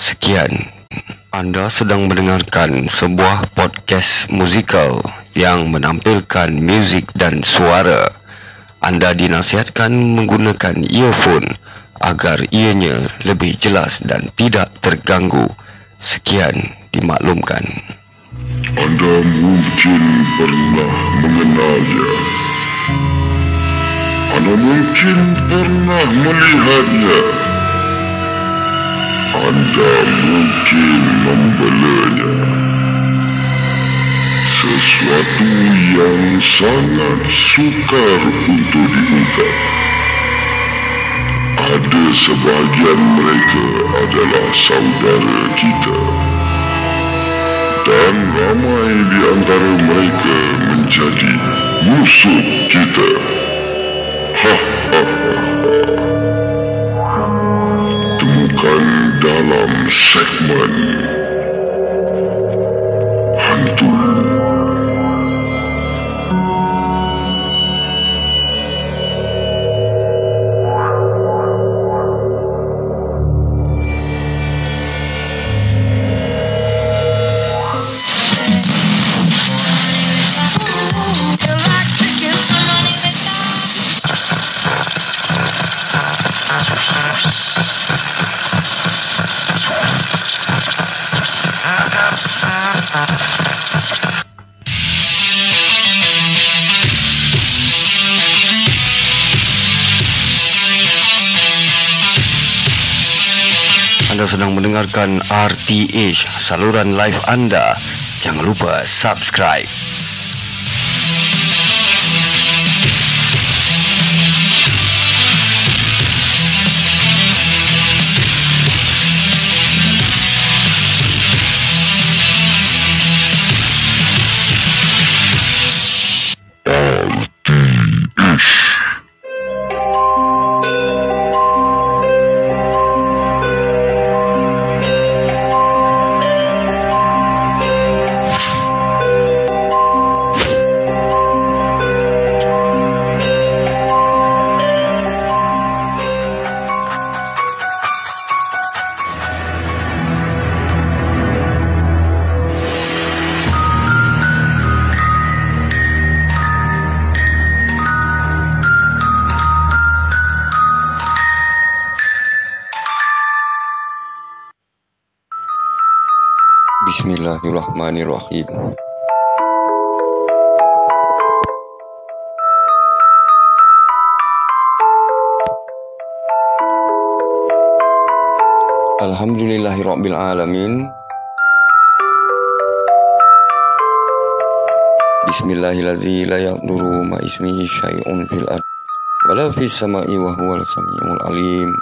Sekian, anda sedang mendengarkan sebuah podcast musikal yang menampilkan muzik dan suara. Anda dinasihatkan menggunakan earphone agar ianya lebih jelas dan tidak terganggu. Sekian dimaklumkan. Anda mungkin pernah mengenalnya. Anda mungkin pernah melihatnya. Anda mungkin membelanya. Sesuatu yang sangat sukar untuk diungkap. Ada sebahagian mereka adalah saudara kita. Dan ramai di antara mereka menjadi musuh kita. Dalam segmen sedang mendengarkan RTH, saluran live anda. Jangan lupa subscribe. بسم الله الرحمن الرحيم الحمد لله رب العالمين بسم الله الذي لا يقدر ما اسمه شيء في الأرض ولا في السماء وهو السميع العليم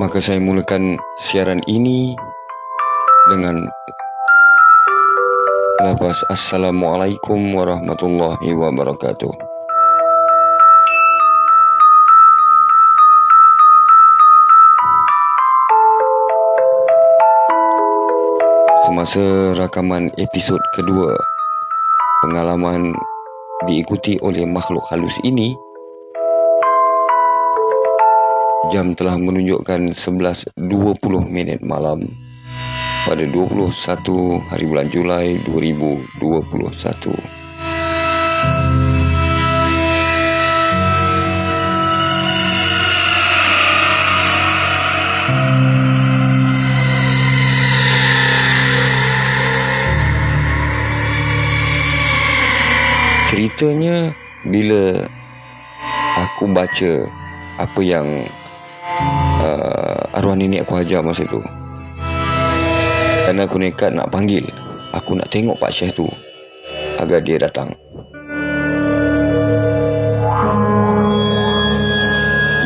Maka saya mulakan siaran ini dengan lafaz Assalamualaikum warahmatullahi wabarakatuh. Semasa rakaman episod kedua pengalaman diikuti oleh makhluk halus ini jam telah menunjukkan 11.20 minit malam pada 21 hari bulan Julai 2021. Ceritanya bila aku baca apa yang uh, arwah nenek aku ajar masa tu. Dan aku nekat nak panggil. Aku nak tengok Pak Syekh tu agar dia datang.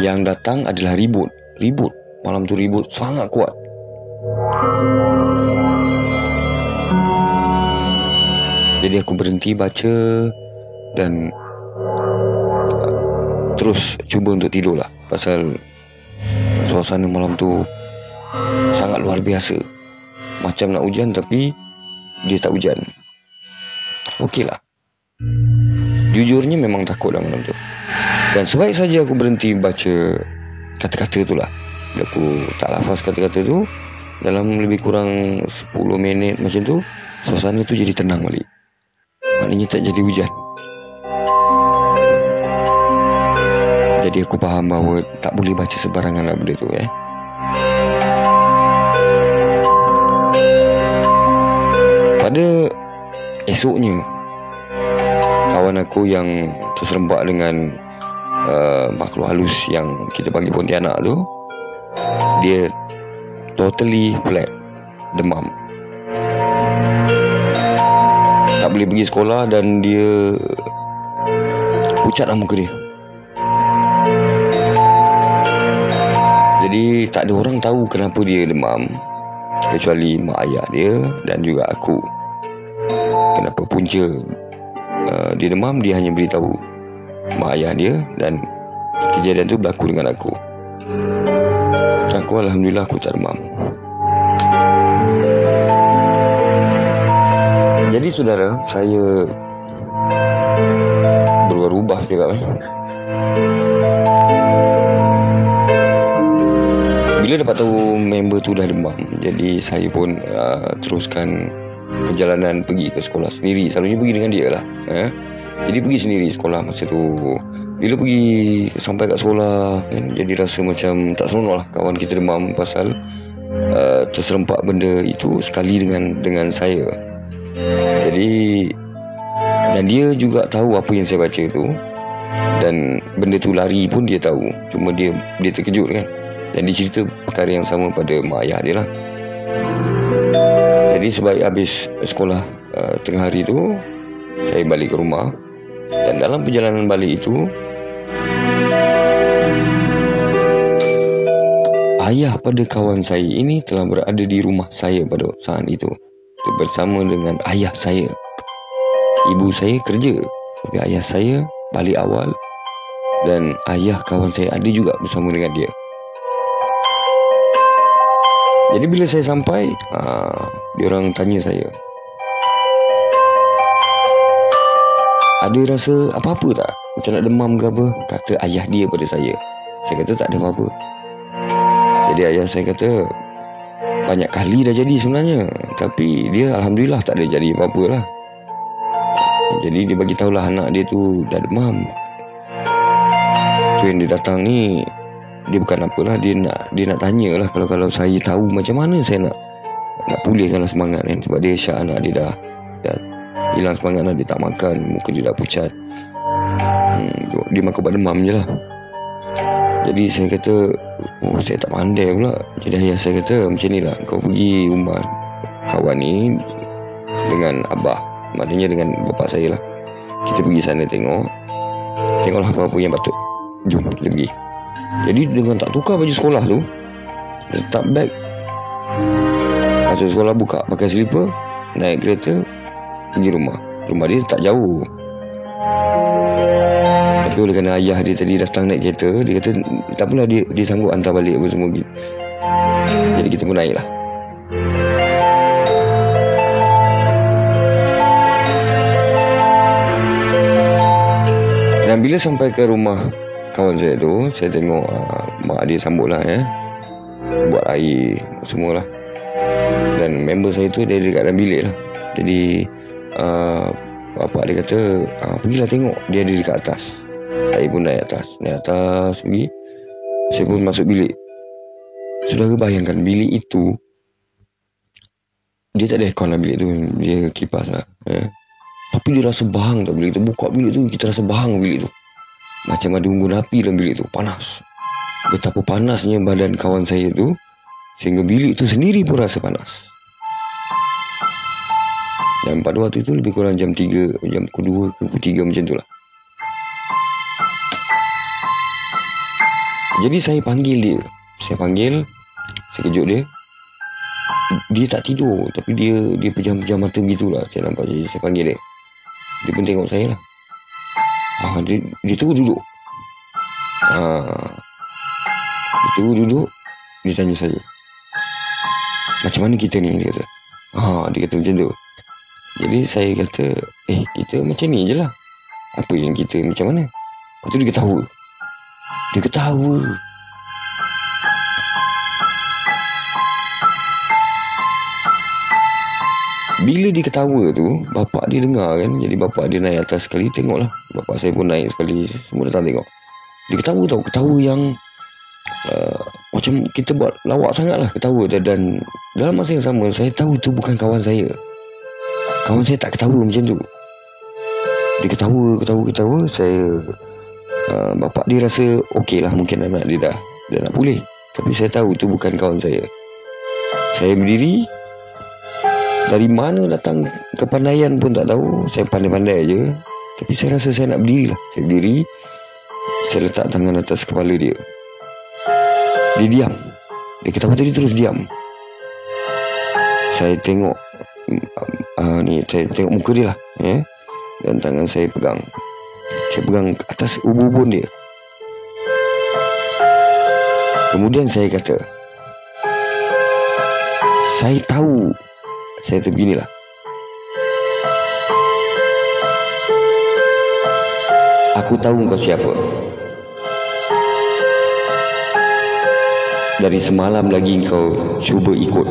Yang datang adalah ribut. Ribut. Malam tu ribut sangat kuat. Jadi aku berhenti baca dan terus cuba untuk tidur lah. Pasal suasana malam tu sangat luar biasa. Macam nak hujan tapi dia tak hujan. Okeylah. Jujurnya memang takut lah malam tu Dan sebaik saja aku berhenti baca Kata-kata tu lah Bila aku tak lafaz kata-kata tu Dalam lebih kurang 10 minit macam tu Suasana tu jadi tenang balik Maknanya tak jadi hujan Jadi aku faham bahawa tak boleh baca sebarangan lah benda tu eh. Pada esoknya kawan aku yang terserempak dengan uh, makhluk halus yang kita panggil Pontianak tu dia totally flat demam tak boleh pergi sekolah dan dia pucat lah muka dia Jadi tak ada orang tahu kenapa dia demam. Kecuali mak ayah dia dan juga aku. Kenapa punca uh, dia demam dia hanya beritahu mak ayah dia Dan kejadian tu berlaku dengan aku. Aku Alhamdulillah aku tak demam. Jadi saudara saya berubah-ubah juga eh. Dapat tahu member tu dah demam Jadi saya pun uh, teruskan perjalanan pergi ke sekolah sendiri. Selalunya pergi dengan dia lah eh? Jadi pergi sendiri sekolah masa tu. Bila pergi sampai kat sekolah kan, Jadi rasa macam tak seronok lah Kawan kita demam pasal uh, Terserempak benda itu sekali dengan dengan saya. Jadi Dan dia juga tahu apa yang saya baca tu. Dan benda tu lari pun dia tahu. Cuma dia dia terkejut kan dan dia cerita perkara yang sama pada mak ayah dia lah. Jadi sebaik habis sekolah uh, tengah hari tu Saya balik ke rumah. Dan dalam perjalanan balik itu Ayah pada kawan saya ini telah berada di rumah saya pada saat itu. Bersama dengan ayah saya. Ibu saya kerja Tapi ayah saya balik awal. Dan ayah kawan saya ada juga bersama dengan dia jadi bila saya sampai, uh, dia orang tanya saya. Ada rasa apa-apa tak? Macam nak demam ke apa? Kata ayah dia pada saya. Saya kata tak ada apa-apa. Jadi ayah saya kata, banyak kali dah jadi sebenarnya. Tapi dia Alhamdulillah tak ada jadi apa-apa lah. Jadi dia bagi tahulah anak dia tu dah demam. Tu yang dia datang ni dia bukan apalah dia nak dia nak tanya lah kalau kalau saya tahu macam mana saya nak nak pulihkanlah semangat kan sebab dia syak anak dia dah dah hilang semangat lah dia tak makan muka dia dah pucat. Hmm, dia makan ubat demam je lah. Jadi saya kata oh saya tak pandai pula. Jadi ayah saya kata macam ni lah kau pergi rumah kawan ni dengan abah maknanya dengan bapa saya lah. Kita pergi sana tengok tengoklah apa-apa yang patut. Jom kita pergi jadi dengan tak tukar baju sekolah tu Letak beg. Masuk sekolah buka Pakai slipper Naik kereta Pergi rumah. Rumah dia tak jauh. Tapi oleh kerana ayah dia tadi datang naik kereta Dia kata Tak apalah dia, dia sanggup hantar balik apa semua. Jadi kita pun naik lah Dan bila sampai ke rumah kawan saya tu saya tengok uh, mak dia sambut lah ya. Buat air semua lah dan member saya tu dia dekat dalam bilik lah. Jadi uh, bapak dia kata uh, pergilah tengok. Dia ada dekat atas. Saya pun naik atas. Naik atas pergi. Saya pun masuk bilik. Sudah bayangkan bilik itu dia tak ada aircon lah bilik tu. Dia kipas lah ya. tapi dia rasa bahang tak bilik tu buka bilik tu kita rasa bahang bilik tu macam ada unggun api dalam bilik tu Panas. Betapa panasnya badan kawan saya tu Sehingga bilik tu sendiri pun rasa panas. Dan pada waktu itu lebih kurang jam 3 Jam kedua ke ketiga macam tu lah. Jadi saya panggil dia. Saya panggil Saya kejut dia. Dia tak tidur Tapi dia Dia pejam-pejam mata begitulah. Saya nampak Jadi saya panggil dia. Dia pun tengok saya lah Ah, dia, dia tu duduk. Ah, dia tu duduk. Dia tanya saya. Macam mana kita ni? Dia kata. Ah, dia kata macam tu. Jadi saya kata, eh kita macam ni je lah. Apa yang kita macam mana Lepas tu dia ketawa Dia ketawa Bila dia ketawa tu Bapak dia dengar kan Jadi bapak dia naik atas sekali Tengoklah. Bapak saya pun naik sekali Semua datang tengok. Dia ketawa tau Ketawa yang uh, Macam kita buat lawak sangat lah Ketawa. Dan, dan Dalam masa yang sama Saya tahu tu bukan kawan saya. Kawan saya tak ketawa macam tu. Dia ketawa Ketawa Ketawa Saya uh, Bapak dia rasa Okey lah Mungkin anak dia dah Dah nak pulih. Tapi saya tahu tu bukan kawan saya. Saya berdiri dari mana datang? Kepandaian pun tak tahu. Saya pandai-pandai je. Tapi saya rasa saya nak berdiri lah Saya berdiri. Saya letak tangan atas kepala dia. Dia diam. Dia ketawa tadi? Terus diam. Saya tengok uh, ni Saya tengok muka dia lah ya? Dan tangan saya pegang. Saya pegang atas ubun-ubun dia. Kemudian saya kata Saya tahu saya beginilah. Aku tahu kau siapa. Dari semalam lagi kau cuba ikut.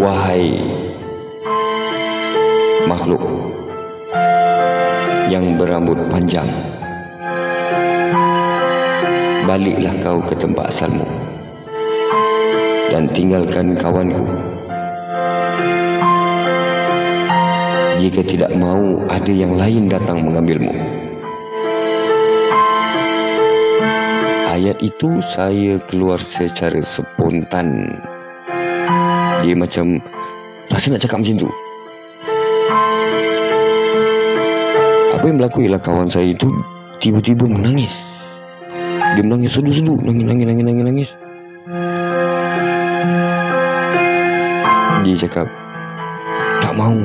Wahai makhluk yang berambut panjang. Baliklah kau ke tempat asalmu dan tinggalkan kawanku. Jika tidak mau ada yang lain datang mengambilmu. Ayat itu saya keluar secara spontan. Dia macam rasa nak cakap macam tu. Apa yang berlaku ialah kawan saya itu tiba-tiba menangis. Dia menangis sedu-sedu, nangis, nangis, nangis, nangis, nangis. Dia cakap Tak mau.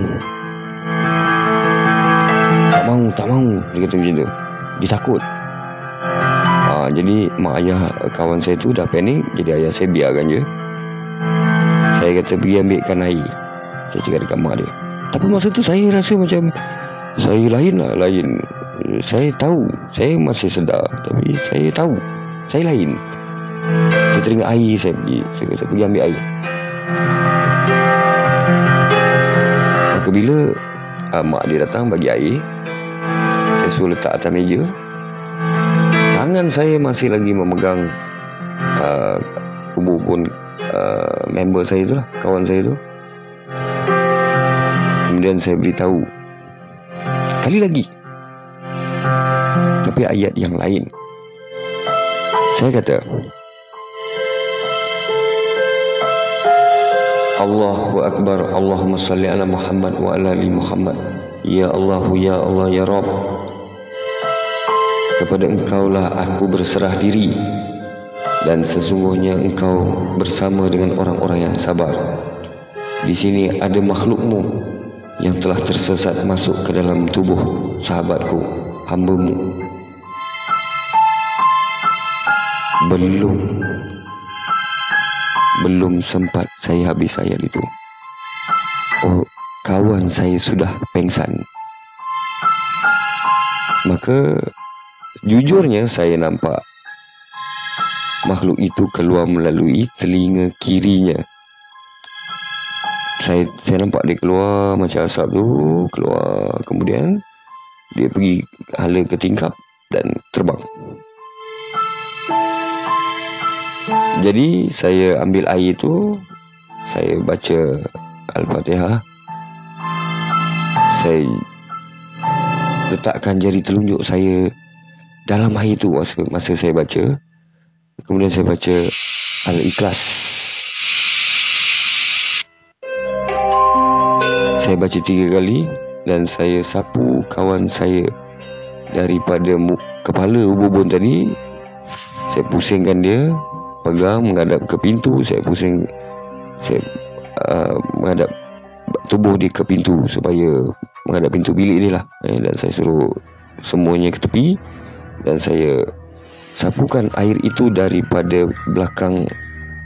Tak mau Tak mau Dia kata macam tu. Dia takut. Ha, Jadi mak ayah kawan saya tu dah panik Jadi ayah saya biarkan je. Saya kata pergi ambilkan air. Saya cakap dekat mak dia. Tapi masa tu saya rasa macam Saya lain lah Lain. Saya tahu Saya masih sedar Tapi saya tahu Saya lain. Saya teringat air Saya pergi. Saya kata pergi ambil air Maka bila uh, mak dia datang bagi air, saya suruh letak atas meja. Tangan saya masih lagi memegang uh, ubun uh, member saya tu lah, kawan saya tu. Kemudian saya beritahu sekali lagi. Tapi ayat yang lain. Saya kata, Allahu Akbar Allahumma salli ala Muhammad wa ala ali Muhammad. Ya Allah Ya Allah Ya Rabb. Kepada engkau lah aku berserah diri. Dan sesungguhnya engkau bersama dengan orang-orang yang sabar. Di sini ada makhlukmu Yang telah tersesat masuk ke dalam tubuh sahabatku Hambamu. Belum belum sempat saya habis ayat itu. Oh, kawan saya sudah pengsan. Maka jujurnya saya nampak makhluk itu keluar melalui telinga kirinya. Saya saya nampak dia keluar macam asap tu, keluar kemudian dia pergi hala ke tingkap dan terbang. Jadi saya ambil air itu Saya baca Al-Fatihah. Saya Letakkan jari telunjuk saya Dalam air itu masa, masa saya baca. Kemudian saya baca Al-Ikhlas. Saya baca tiga kali Dan saya sapu kawan saya Daripada kepala ubun tadi. Saya pusingkan dia pegang menghadap ke pintu saya pusing saya uh, menghadap tubuh dia ke pintu supaya menghadap pintu bilik dia lah. Eh, dan saya suruh semuanya ke tepi dan saya sapukan air itu daripada belakang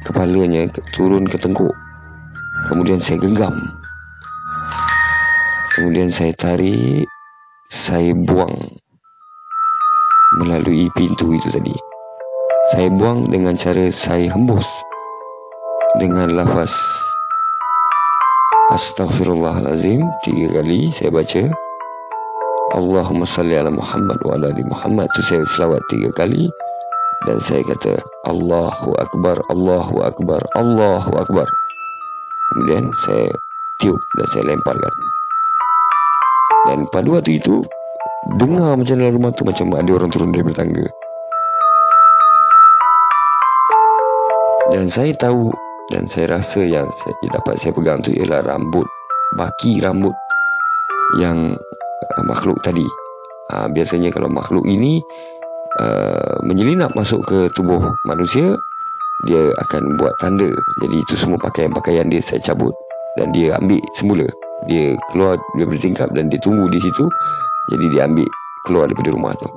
kepalanya turun ke tengkuk. Kemudian saya genggam. Kemudian saya tarik Saya buang Melalui pintu itu tadi Saya buang dengan cara saya hembus Dengan lafaz Astaghfirullahalazim Tiga kali saya baca Allahumma salli ala Muhammad wa ala ali Muhammad tu saya selawat tiga kali dan saya kata Allahu Akbar, Allahu Akbar, Allahu Akbar. Kemudian saya tiup dan saya lemparkan. Dan pada waktu itu dengar macam dalam rumah tu macam ada orang turun dari tangga. Dan saya tahu dan saya rasa yang saya dapat saya pegang tu ialah rambut baki rambut yang uh, makhluk tadi. Uh, biasanya kalau makhluk ini uh, menyelinap masuk ke tubuh manusia, dia akan buat tanda. Jadi itu semua pakaian-pakaian dia saya cabut dan dia ambil semula. Dia keluar daripada tingkap dan dia tunggu di situ. Jadi dia ambil keluar daripada rumah tu.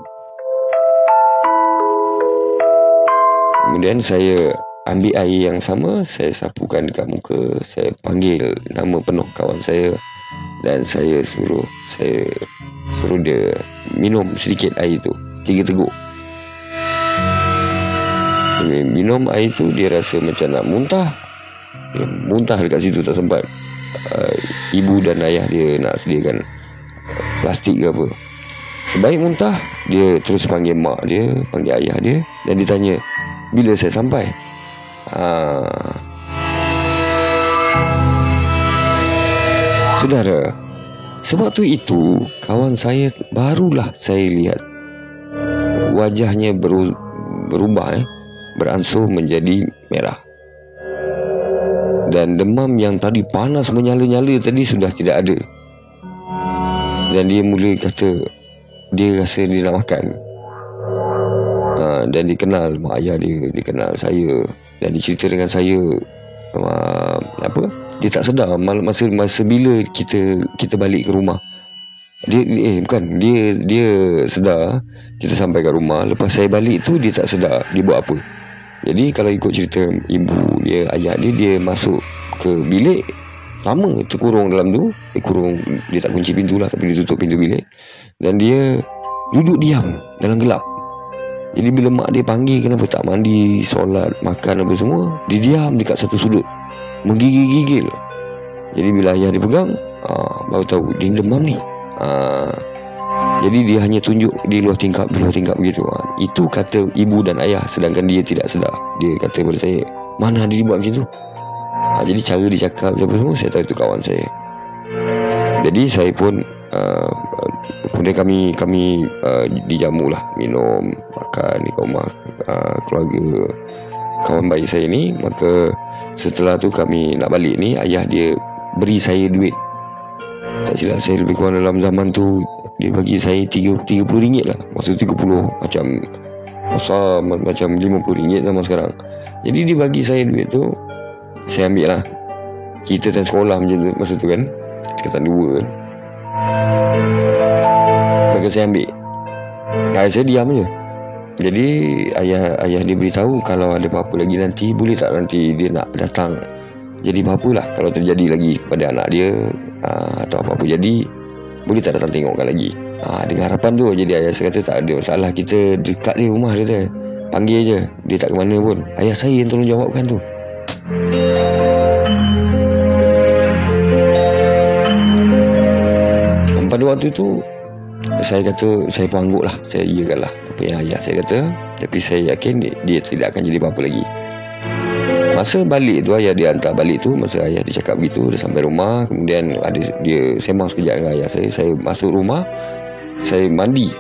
Kemudian saya ambil air yang sama, saya sapukan dekat muka, saya panggil nama penuh kawan saya dan saya suruh saya suruh dia minum sedikit air tu tiga teguk. Dia minum air tu dia rasa macam nak muntah. Dia muntah dekat situ tak sempat uh, ibu dan ayah dia nak sediakan plastik ke apa. Sebaik muntah dia terus panggil mak dia panggil ayah dia dan dia tanya bila saya sampai uh, Saudara, sebab tu itu kawan saya barulah saya lihat wajahnya beru, berubah eh, beransur menjadi merah. Dan demam yang tadi panas menyala-nyala tadi sudah tidak ada. Dan dia mula kata dia rasa dia nak makan. Ha, dan dia kenal mak ayah dia, dia kenal saya dan dia dengan saya uh, apa? dia tak sedar masa masa bila kita kita balik ke rumah. Dia eh bukan dia dia sedar kita sampai ke rumah. Lepas saya balik tu dia tak sedar dia buat apa. Jadi kalau ikut cerita ibu dia ayah dia dia masuk ke bilik. Lama terkurung dalam tu. Dia kurung dia tak kunci pintu lah tapi dia tutup pintu bilik. Dan dia duduk diam dalam gelap jadi bila mak dia panggil kenapa tak mandi solat makan apa semua dia diam dekat satu sudut menggigil-gigil. Jadi bila ayah dia pegang, aa, baru tahu dia demam ni. Aa, jadi dia hanya tunjuk di luar tingkap, di luar tingkap begitu. Aa, itu kata ibu dan ayah sedangkan dia tidak sedar. Dia kata kepada saya, mana dia buat macam tu? Aa, jadi cara dia cakap apa semua, saya tahu itu kawan saya. Jadi saya pun uh, kemudian kami kami uh, dijamu lah minum makan di rumah uh, keluarga. Kawan baik saya ni maka Setelah tu kami nak balik ni Ayah dia beri saya duit. Tak silap saya lebih kurang dalam zaman tu Dia bagi saya RM30 ringgit lah. Maksud 30 Macam Masa macam RM50 zaman sekarang. Jadi dia bagi saya duit tu Saya ambil lah. Kita dan sekolah macam tu Masa tu kan Tingkatan dua Maka saya ambil Ayah saya diam je jadi ayah ayah dia beritahu kalau ada apa-apa lagi nanti boleh tak nanti dia nak datang. Jadi apa-apalah kalau terjadi lagi kepada anak dia aa, atau apa-apa jadi boleh tak datang tengokkan lagi. Ha, dengan harapan tu jadi ayah saya kata tak ada masalah kita dekat di rumah dia tu. Panggil je dia tak ke mana pun. Ayah saya yang tolong jawabkan tu. Waktu tu saya kata saya pangguk lah. Saya iyakan lah apa yang ayah saya kata. Tapi saya yakin dia, dia tidak akan jadi apa-apa lagi. Masa balik tu ayah dia hantar balik tu masa ayah dia cakap begitu dia sampai rumah. Kemudian ada dia sembang sekejap dengan ayah saya. Saya masuk rumah saya mandi.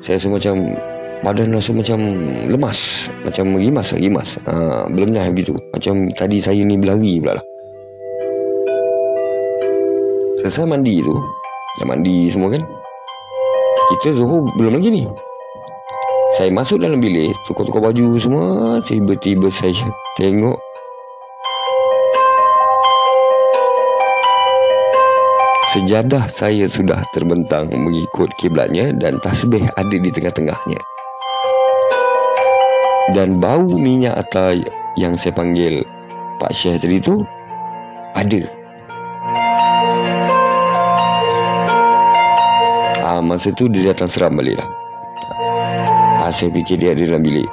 Saya rasa macam badan rasa macam lemas macam rimas rimas. Ha, belum nyah begitu. Macam tadi saya ni berlari pula lah. Selesai mandi tu dah mandi semua kan? Kita Zuhur belum lagi ni. Saya masuk dalam bilik Tukar-tukar baju semua Tiba-tiba saya tengok. Sejadah saya sudah terbentang mengikut kiblatnya dan tasbih ada di tengah-tengahnya. Dan bau minyak atau yang saya panggil Pak Syekh tadi tu ada masa tu dia datang seram balik lah. Ha, Saya fikir dia ada dalam bilik.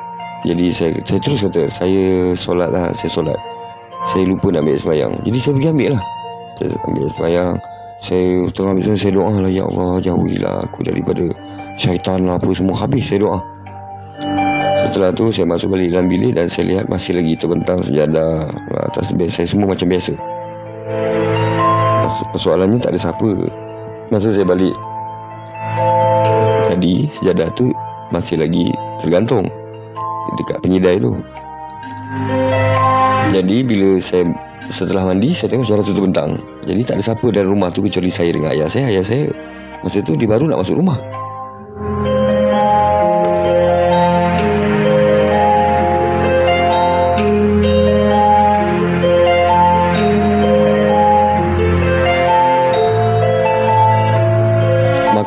Jadi saya saya terus kata Saya solat lah Saya solat. Saya lupa nak ambil semayang Jadi saya pergi ambil lah. Saya ambil semayang Saya tengah ambil semayang Saya doa lah Ya Allah jauhilah aku daripada Syaitan lah apa semua. Habis saya doa. Setelah tu saya masuk balik dalam bilik Dan saya lihat masih lagi terbentang sejadah Atas bed saya semua macam biasa. Persoalannya tak ada siapa. Masa saya balik Tadi sejadah tu Masih lagi tergantung Dekat penyidai tu. Jadi bila saya Setelah mandi Saya tengok sejadah tu terbentang Jadi tak ada siapa dalam rumah tu Kecuali saya dengan ayah saya. Ayah saya Masa tu dia baru nak masuk rumah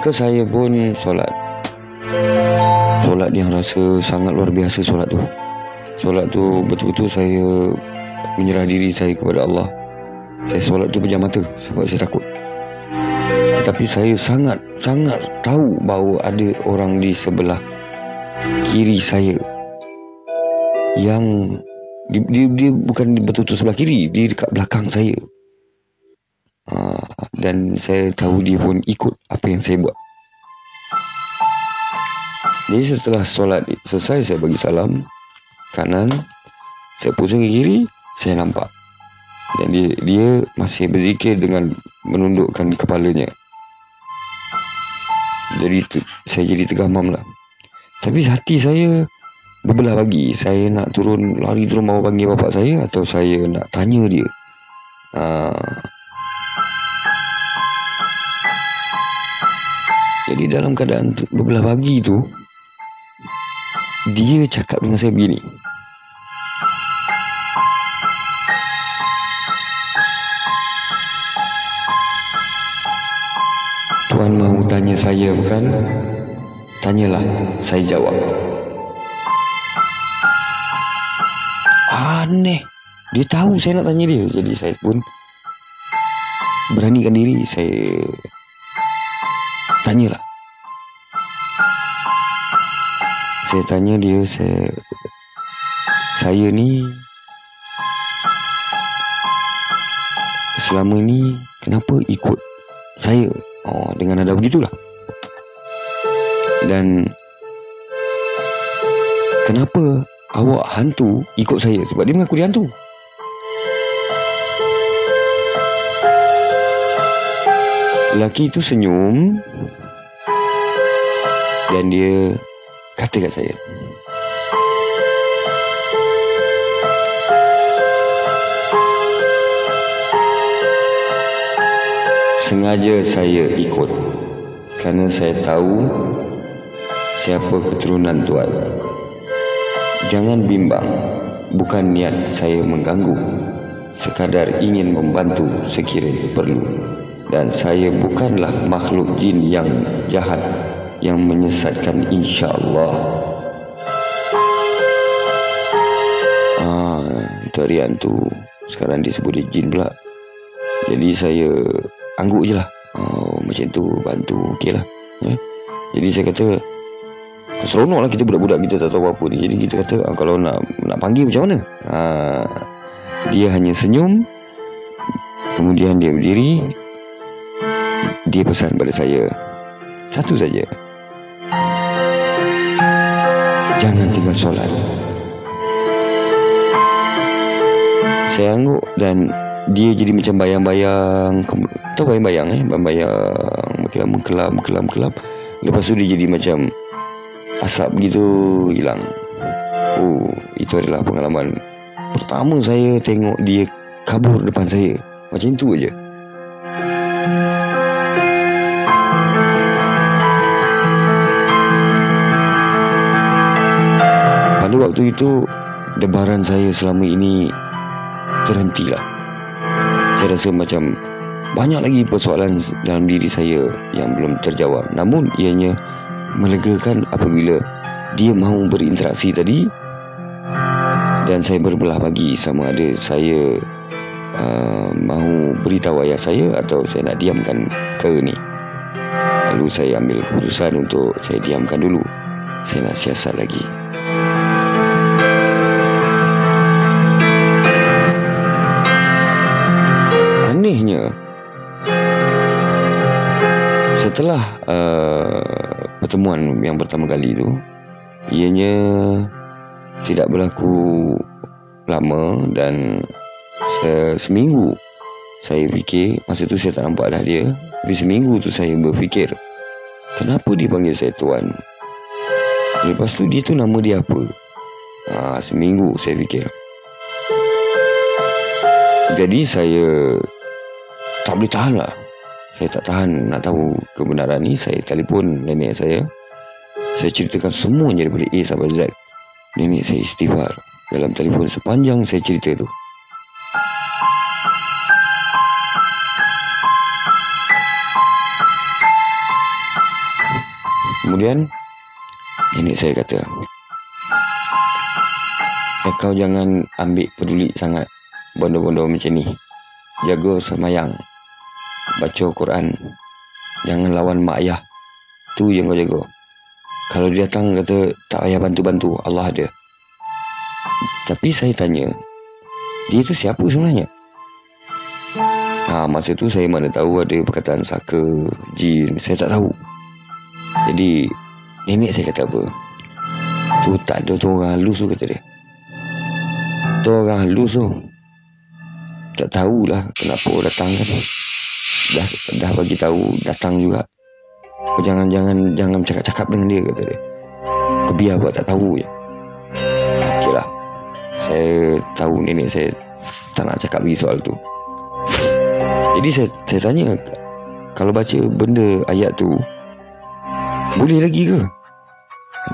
Maka saya pun solat. Solat yang rasa sangat luar biasa solat tu. Solat tu betul-betul saya Menyerah diri saya kepada Allah. Saya solat tu pejam mata Sebab saya takut. Tetapi saya sangat Sangat tahu bahawa ada orang di sebelah Kiri saya Yang dia, dia, dia bukan betul-betul sebelah kiri Dia dekat belakang saya dan saya tahu dia pun ikut apa yang saya buat. Jadi setelah solat selesai saya bagi salam kanan, saya pusing ke kiri, saya nampak. Dan dia dia masih berzikir dengan menundukkan kepalanya. Jadi saya jadi tergamam lah. Tapi hati saya berbelah bagi. Saya nak turun lari turun bawa panggil bapak saya atau saya nak tanya dia. Ah, Jadi dalam keadaan berbelah bagi tu Dia cakap dengan saya begini. Tuan mahu tanya saya bukan? Tanyalah, saya jawab. Aneh. Dia tahu saya nak tanya dia. Jadi saya pun Beranikan diri. Saya Tanyalah. Saya tanya dia Saya Saya ni Selama ni Kenapa ikut Saya? Oh dengan ada begitulah. Dan Kenapa Awak hantu Ikut saya? Sebab dia mengaku dia hantu Lelaki itu senyum. Dan dia Kata kat saya Sengaja saya ikut. Kerana saya tahu Siapa keturunan tuan. Jangan bimbang. Bukan niat saya mengganggu. Sekadar ingin membantu sekiranya perlu dan saya bukanlah makhluk jin yang jahat yang menyesatkan insya-Allah. Ah, itu harian tu sekarang disebut dia jin pula. Jadi saya angguk je lah. Oh, macam tu bantu okeylah. Eh? Jadi saya kata Seronok lah kita budak-budak kita tak tahu apa ni Jadi kita kata ah, Kalau nak nak panggil macam mana ah, Dia hanya senyum Kemudian dia berdiri dia pesan pada saya Satu saja. Jangan tinggal solat. Saya angguk dan Dia jadi macam bayang-bayang Tahu bayang-bayang eh? Bayang-bayang Mengkelam, mengkelam, mengkelam. Lepas tu dia jadi macam Asap gitu hilang. Oh Itu adalah pengalaman Pertama saya tengok dia Kabur depan saya. Macam tu aja. Waktu itu Debaran saya selama ini Terhentilah Saya rasa macam Banyak lagi persoalan dalam diri saya Yang belum terjawab Namun ianya Melegakan apabila Dia mahu berinteraksi tadi Dan saya berbelah bagi Sama ada saya uh, Mahu beritahu ayah saya Atau saya nak diamkan ke ni Lalu saya ambil keputusan untuk saya diamkan dulu. Saya nak siasat lagi. Setelah uh, pertemuan yang pertama kali itu, ianya tidak berlaku lama dan seminggu saya fikir masa tu saya tak nampak dah dia tapi seminggu tu saya berfikir kenapa dia panggil saya tuan? Lepas tu dia tu nama dia apa? Ha, seminggu saya fikir. Jadi saya tak boleh tahan lah saya tak tahan nak tahu kebenaran ni. Saya telefon nenek saya. Saya ceritakan semuanya daripada A sampai Z. Nenek saya istighfar. Dalam telefon sepanjang saya cerita tu. Kemudian Nenek saya kata eh, Kau jangan ambil peduli sangat Bondo-bondo macam ni. Jaga semayang Baca Quran. Jangan lawan mak ayah. Tu yang kau jaga. Kalau dia datang kata Tak payah bantu-bantu. Allah ada. Tapi saya tanya Dia tu siapa sebenarnya? Ha, masa tu saya mana tahu ada perkataan saka, jin, saya tak tahu. Jadi Nenek saya kata apa? Tu tak ada tu orang halus tu kata dia. Tu orang halus tu. Tak tahulah Kenapa datang kan Dah dah bagi tahu Datang juga Kau jangan-jangan Jangan cakap-cakap dengan dia kata dia Kau biar buat tak tahu je Okey lah Saya tahu nenek saya Tak nak cakap lagi soal tu Jadi saya, saya tanya Kalau baca benda ayat tu boleh lagi ke?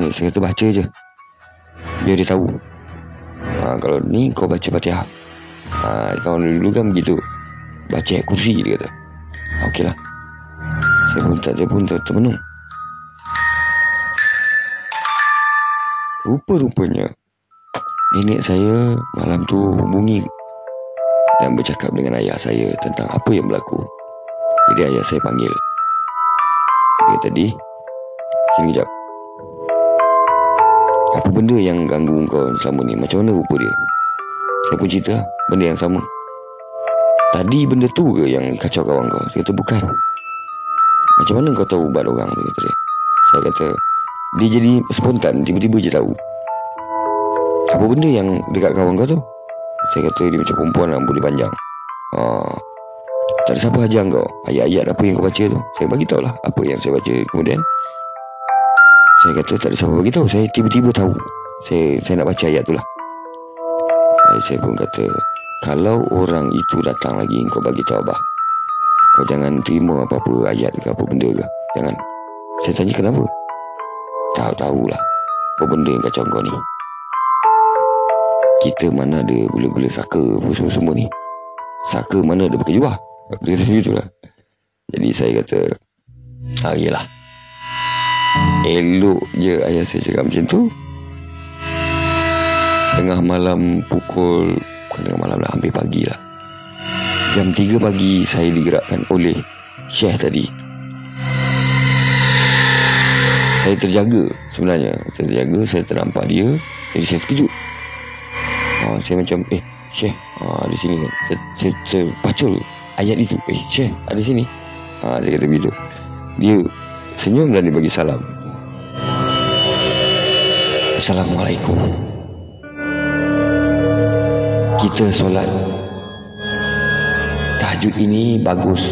Ni saya kata baca je. Biar dia tahu. Ha, kalau ni kau baca Fatihah. Ha, kawan dulu kan begitu. Baca ayat kursi dia kata. Okeylah. Saya pun tak dia pun tak termenung. Rupa-rupanya nenek saya malam tu hubungi dan bercakap dengan ayah saya tentang apa yang berlaku. Jadi ayah saya panggil. Dia tadi Sini jap Apa benda yang ganggu kau selama ni Macam mana rupa dia Saya pun cerita Benda yang sama Tadi benda tu ke yang kacau kawan kau? Saya kata bukan. Macam mana kau tahu ubat orang tu kata dia. Saya kata Dia jadi spontan Tiba-tiba je tahu. Apa benda yang dekat kawan kau tu? Saya kata dia macam perempuan rambut dia panjang. Oh, tak ada siapa ajar kau. Ayat-ayat apa yang kau baca tu? Saya bagi tahu lah Apa yang saya baca Kemudian. Saya kata tak ada siapa bagi tahu. Saya tiba-tiba tahu. Saya saya nak baca ayat tu lah. Saya, saya pun kata, kalau orang itu datang lagi, kau bagi tahu abah. Kau jangan terima apa-apa ayat ke apa benda ke. Jangan. Saya tanya kenapa? Tahu-tahulah. Apa benda yang kacau kau ni? Kita mana ada boleh-boleh saka apa semua-semua ni. Saka mana ada pakai jubah. Dia kata macam lah. Jadi saya kata, ah iyalah. Elok je ayah saya cakap macam tu Tengah malam pukul Bukan tengah malam lah Hampir pagi lah. Jam 3 pagi Saya digerakkan oleh Syekh tadi. Saya terjaga Sebenarnya. Saya terjaga Saya ternampak dia. Jadi saya terkejut. Ha, Saya macam Eh Syekh ha, Di sini. Kan saya, saya, saya pacul Ayat itu. Eh Syekh Ada sini. Ha, Saya kata begitu. Dia senyum dan dia bagi salam. Assalamualaikum Kita solat. Tahajud ini bagus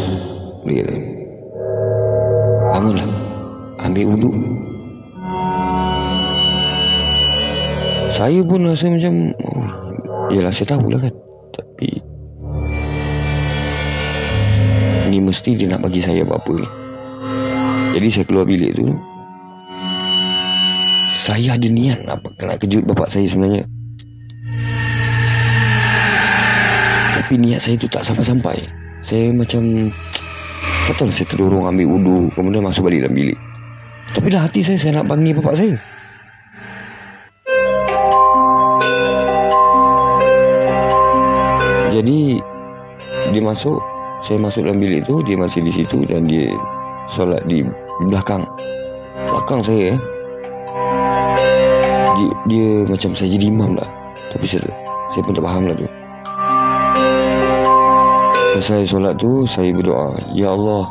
Dia kata Bangunlah Ambil wuduk. Saya pun rasa macam oh, Yelah saya tahulah kan. Tapi Ini mesti dia nak bagi saya apa-apa ni. Jadi saya keluar bilik tu. Saya ada niat nak, nak kejut bapak saya sebenarnya Tapi niat saya tu tak sampai-sampai. Saya macam Tak tahu saya terdorong ambil wudhu Kemudian masuk balik dalam bilik. Tapi dah hati saya Saya nak panggil bapak saya. Jadi Dia masuk Saya masuk dalam bilik tu Dia masih di situ Dan dia solat di belakang. Belakang saya eh. Dia, dia macam saya jadi imam lah. Tapi saya, saya pun tak faham lah tu Selesai solat tu Saya berdoa Ya Allah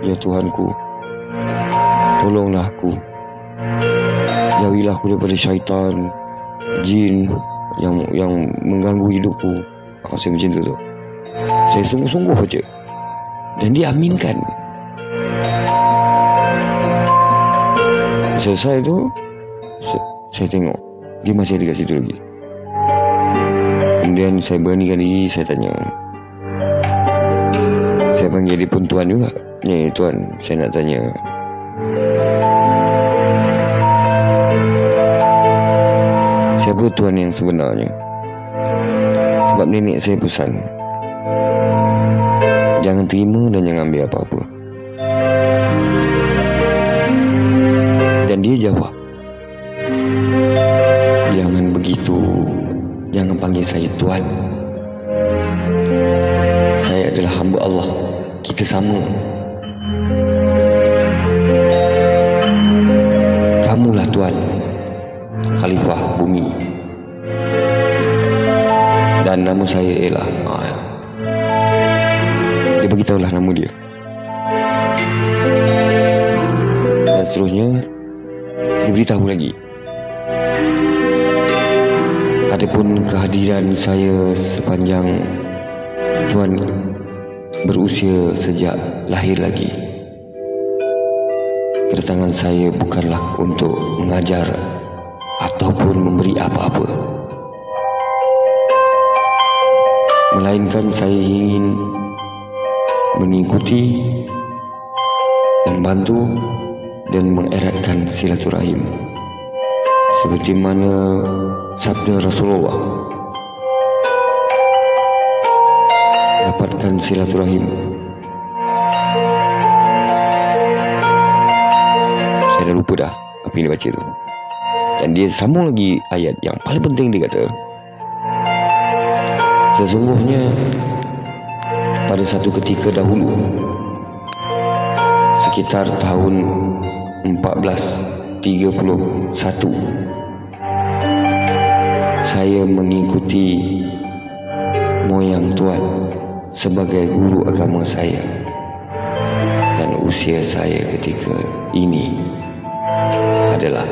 Ya Tuhanku Tolonglah aku. Jauhilah aku daripada syaitan Jin Yang yang mengganggu hidupku. Saya macam tu tu. Saya sungguh-sungguh baca. Dan dia aminkan. Selesai tu saya, saya tengok. Dia masih ada kat situ lagi. Kemudian saya beranikan diri Saya tanya Saya panggil dia pun tuan juga. Ni tuan Saya nak tanya. Siapa tuan yang sebenarnya? Sebab nenek saya pesan. Jangan terima dan jangan ambil apa-apa. Dan dia jawab Jangan begitu. Jangan panggil saya Tuan. Saya adalah hamba Allah Kita sama Kamulah Tuan Khalifah bumi. Dan nama saya ialah ah, Dia beritahulah nama dia. Dan seterusnya Dia beritahu lagi. Adapun kehadiran saya sepanjang Tuan berusia sejak lahir lagi. Kedatangan saya bukanlah untuk mengajar ataupun memberi apa-apa. Melainkan saya ingin mengikuti membantu dan mengeratkan silaturahim. Seperti mana sabda Rasulullah dapatkan silaturahim. Saya dah lupa dah apa yang dia baca tu. Dan dia sambung lagi ayat yang paling penting dia kata sesungguhnya pada satu ketika dahulu sekitar tahun 1431 saya mengikuti moyang tuan sebagai guru agama saya. Dan usia saya ketika ini adalah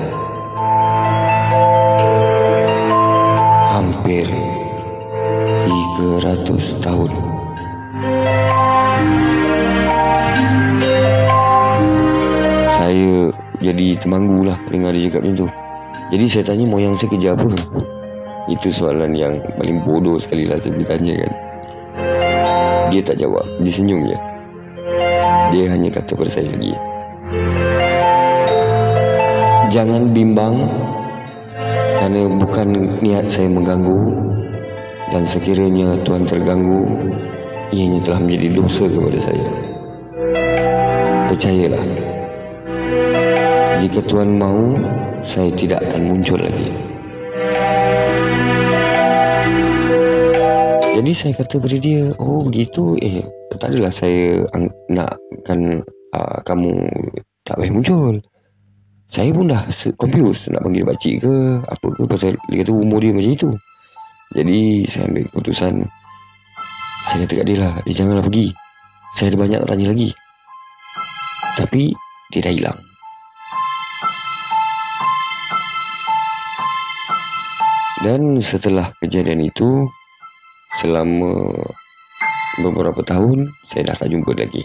hampir 300 tahun. Saya jadi temanggu lah dengar dia cakap macam tu. Jadi saya tanya moyang saya kerja apa? Itu soalan yang paling bodoh sekali lah saya tanya kan dia tak jawab. Dia senyum je. Dia hanya kata pada saya lagi. Jangan bimbang kerana bukan niat saya mengganggu dan sekiranya Tuhan terganggu ianya telah menjadi dosa kepada saya. Percayalah jika Tuhan mahu saya tidak akan muncul lagi jadi saya kata pada dia oh begitu? Eh tak adalah saya nakkan uh, kamu tak payah muncul. Saya pun dah confused nak panggil pakcik ke apa ke pasal dia kata umur dia macam itu. Jadi saya ambil keputusan. Saya kata kat dia lah dia janganlah pergi. Saya ada banyak nak tanya lagi. Tapi dia dah hilang. Dan setelah kejadian itu selama beberapa tahun saya dah tak jumpa lagi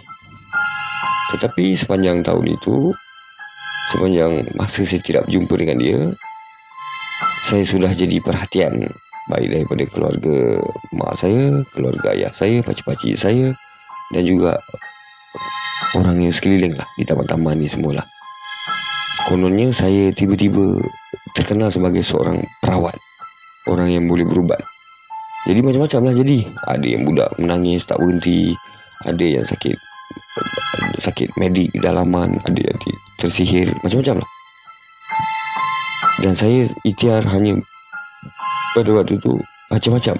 tetapi sepanjang tahun itu sepanjang masa saya tidak berjumpa dengan dia saya sudah jadi perhatian baik daripada keluarga mak saya, keluarga ayah saya, pakcik-pakcik saya dan juga orang yang sekeliling lah di taman-taman ni semualah. Kononnya saya tiba-tiba terkenal sebagai seorang perawat, orang yang boleh berubat. Jadi macam-macam lah jadi. Ada yang budak menangis tak berhenti, ada yang sakit sakit medik di dalaman, ada yang tersihir, macam-macam lah. Dan saya ikhtiar hanya pada waktu tu macam-macam.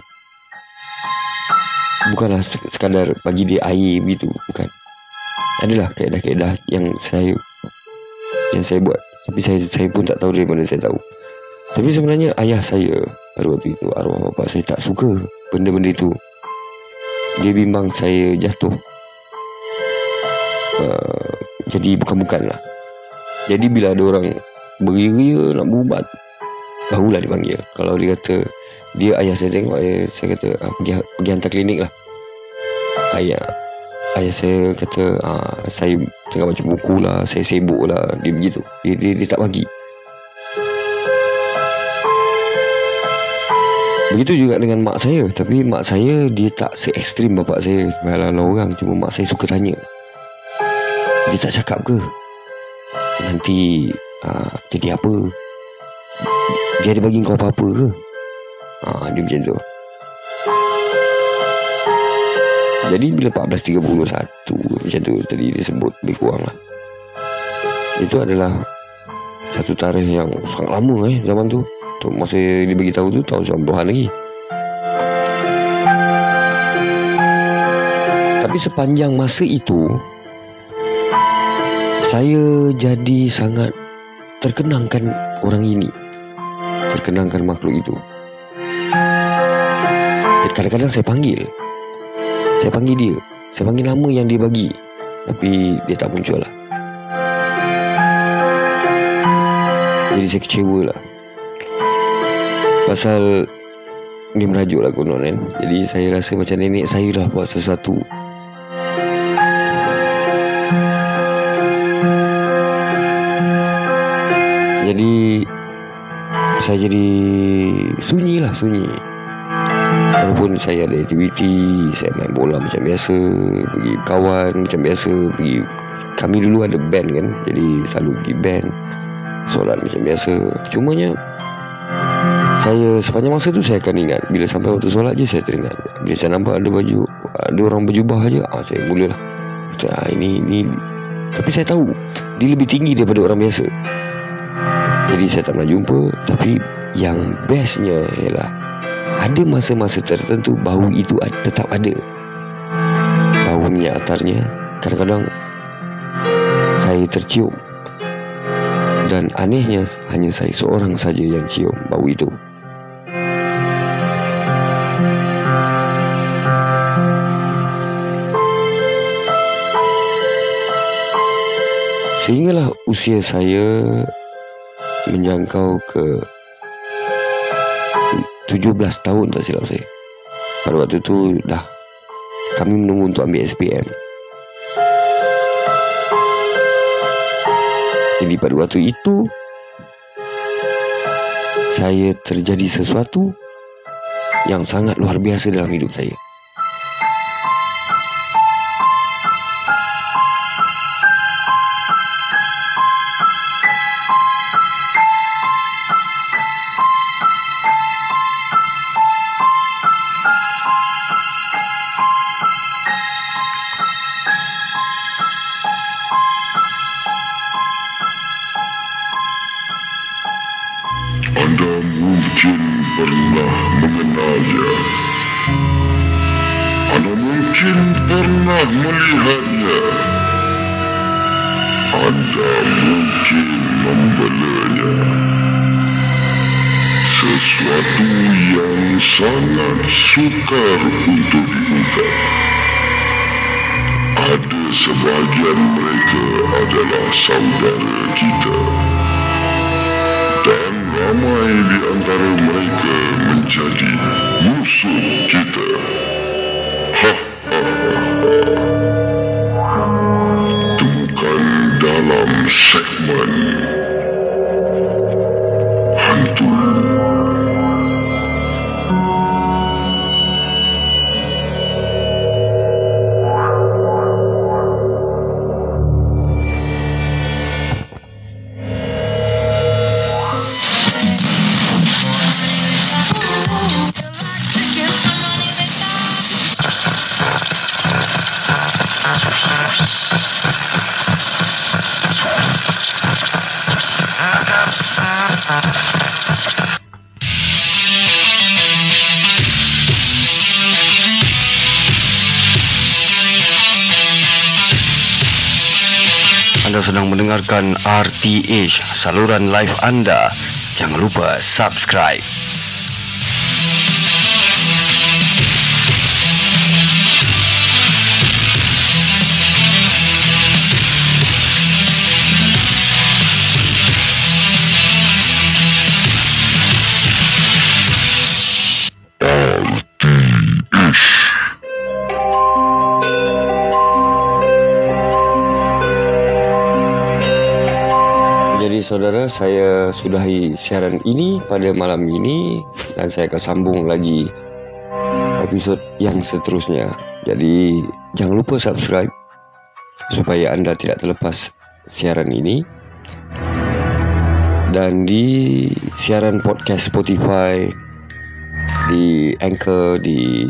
Bukanlah sekadar bagi dia air begitu, bukan. adalah kaedah-kaedah yang saya yang saya buat tapi saya saya pun tak tahu dari mana saya tahu tapi sebenarnya ayah saya pada waktu itu arwah bapa saya tak suka benda-benda itu. Dia bimbang saya jatuh. Uh, jadi bukan-bukan lah. Jadi bila ada orang beria nak berubat barulah dipanggil kalau dia kata dia ayah saya tengok ayah saya kata ah, pergi, pergi hantar klinik lah. Ayah ayah saya kata ah, saya tengah baca buku lah saya sibuk lah dia begitu. Dia, dia, dia tak bagi Begitu juga dengan mak saya. Tapi mak saya Dia tak se-ekstrim bapak saya. Sebaliknya orang Cuma mak saya suka tanya. Dia tak cakap ke? Nanti uh, Jadi apa? Dia ada bagi kau apa-apa ke? Uh, Dia macam tu. Jadi bila 14.31 Macam tu tadi dia sebut Lebih kurang lah. Itu adalah Satu tarikh yang Sangat lama eh Zaman tu tu Masa dia beritahu tu Tahun 90-an lagi. Tapi sepanjang masa itu Saya jadi sangat Terkenangkan orang ini. Terkenangkan makhluk itu. Kadang-kadang saya panggil. Saya panggil dia. Saya panggil nama yang dia bagi. Tapi dia tak muncul lah. Jadi saya kecewa lah Pasal Ni merajuk lah konon kan Jadi saya rasa macam nenek saya lah buat sesuatu. Jadi Saya jadi Sunyi lah sunyi. Walaupun saya ada aktiviti Saya main bola macam biasa Pergi kawan macam biasa Pergi Kami dulu ada band kan. Jadi selalu pergi band Solat macam biasa. Cumanya saya sepanjang masa tu saya akan ingat. Bila sampai waktu solat je saya teringat. Bila saya nampak ada baju ada orang berjubah aja ah saya mulalah. Macam ah, ini ini. Tapi saya tahu dia lebih tinggi daripada orang biasa. Jadi saya tak pernah jumpa tapi yang bestnya ialah ada masa-masa tertentu bau itu tetap ada. Bau minyak atarnya kadang-kadang saya tercium. Dan anehnya hanya saya seorang saja yang cium bau itu. Sehinggalah usia saya menjangkau ke 17 tahun tak silap saya. Pada waktu itu dah kami menunggu untuk ambil SPM. Jadi pada waktu itu saya terjadi sesuatu yang sangat luar biasa dalam hidup saya. Mendengarkan RTH, saluran live anda. Jangan lupa subscribe. Saudara saya sudahi siaran ini pada malam ini dan saya akan sambung lagi episod yang seterusnya. Jadi jangan lupa subscribe supaya anda tidak terlepas siaran ini. Dan di siaran podcast Spotify, di Anchor, di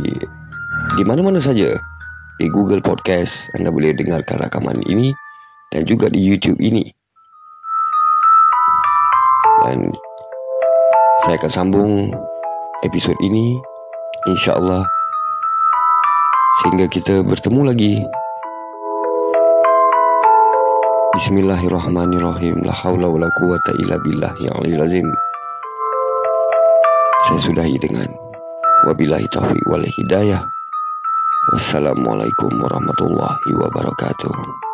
di mana-mana saja, di Google Podcast anda boleh dengarkan rakaman ini dan juga di YouTube ini dan saya akan sambung episod ini insya-Allah sehingga kita bertemu lagi. Bismillahirrahmanirrahim. La haula wala quwata illa billah ya azim. Saya sudahi dengan wabillahi taufiq wal hidayah. Wassalamualaikum warahmatullahi wabarakatuh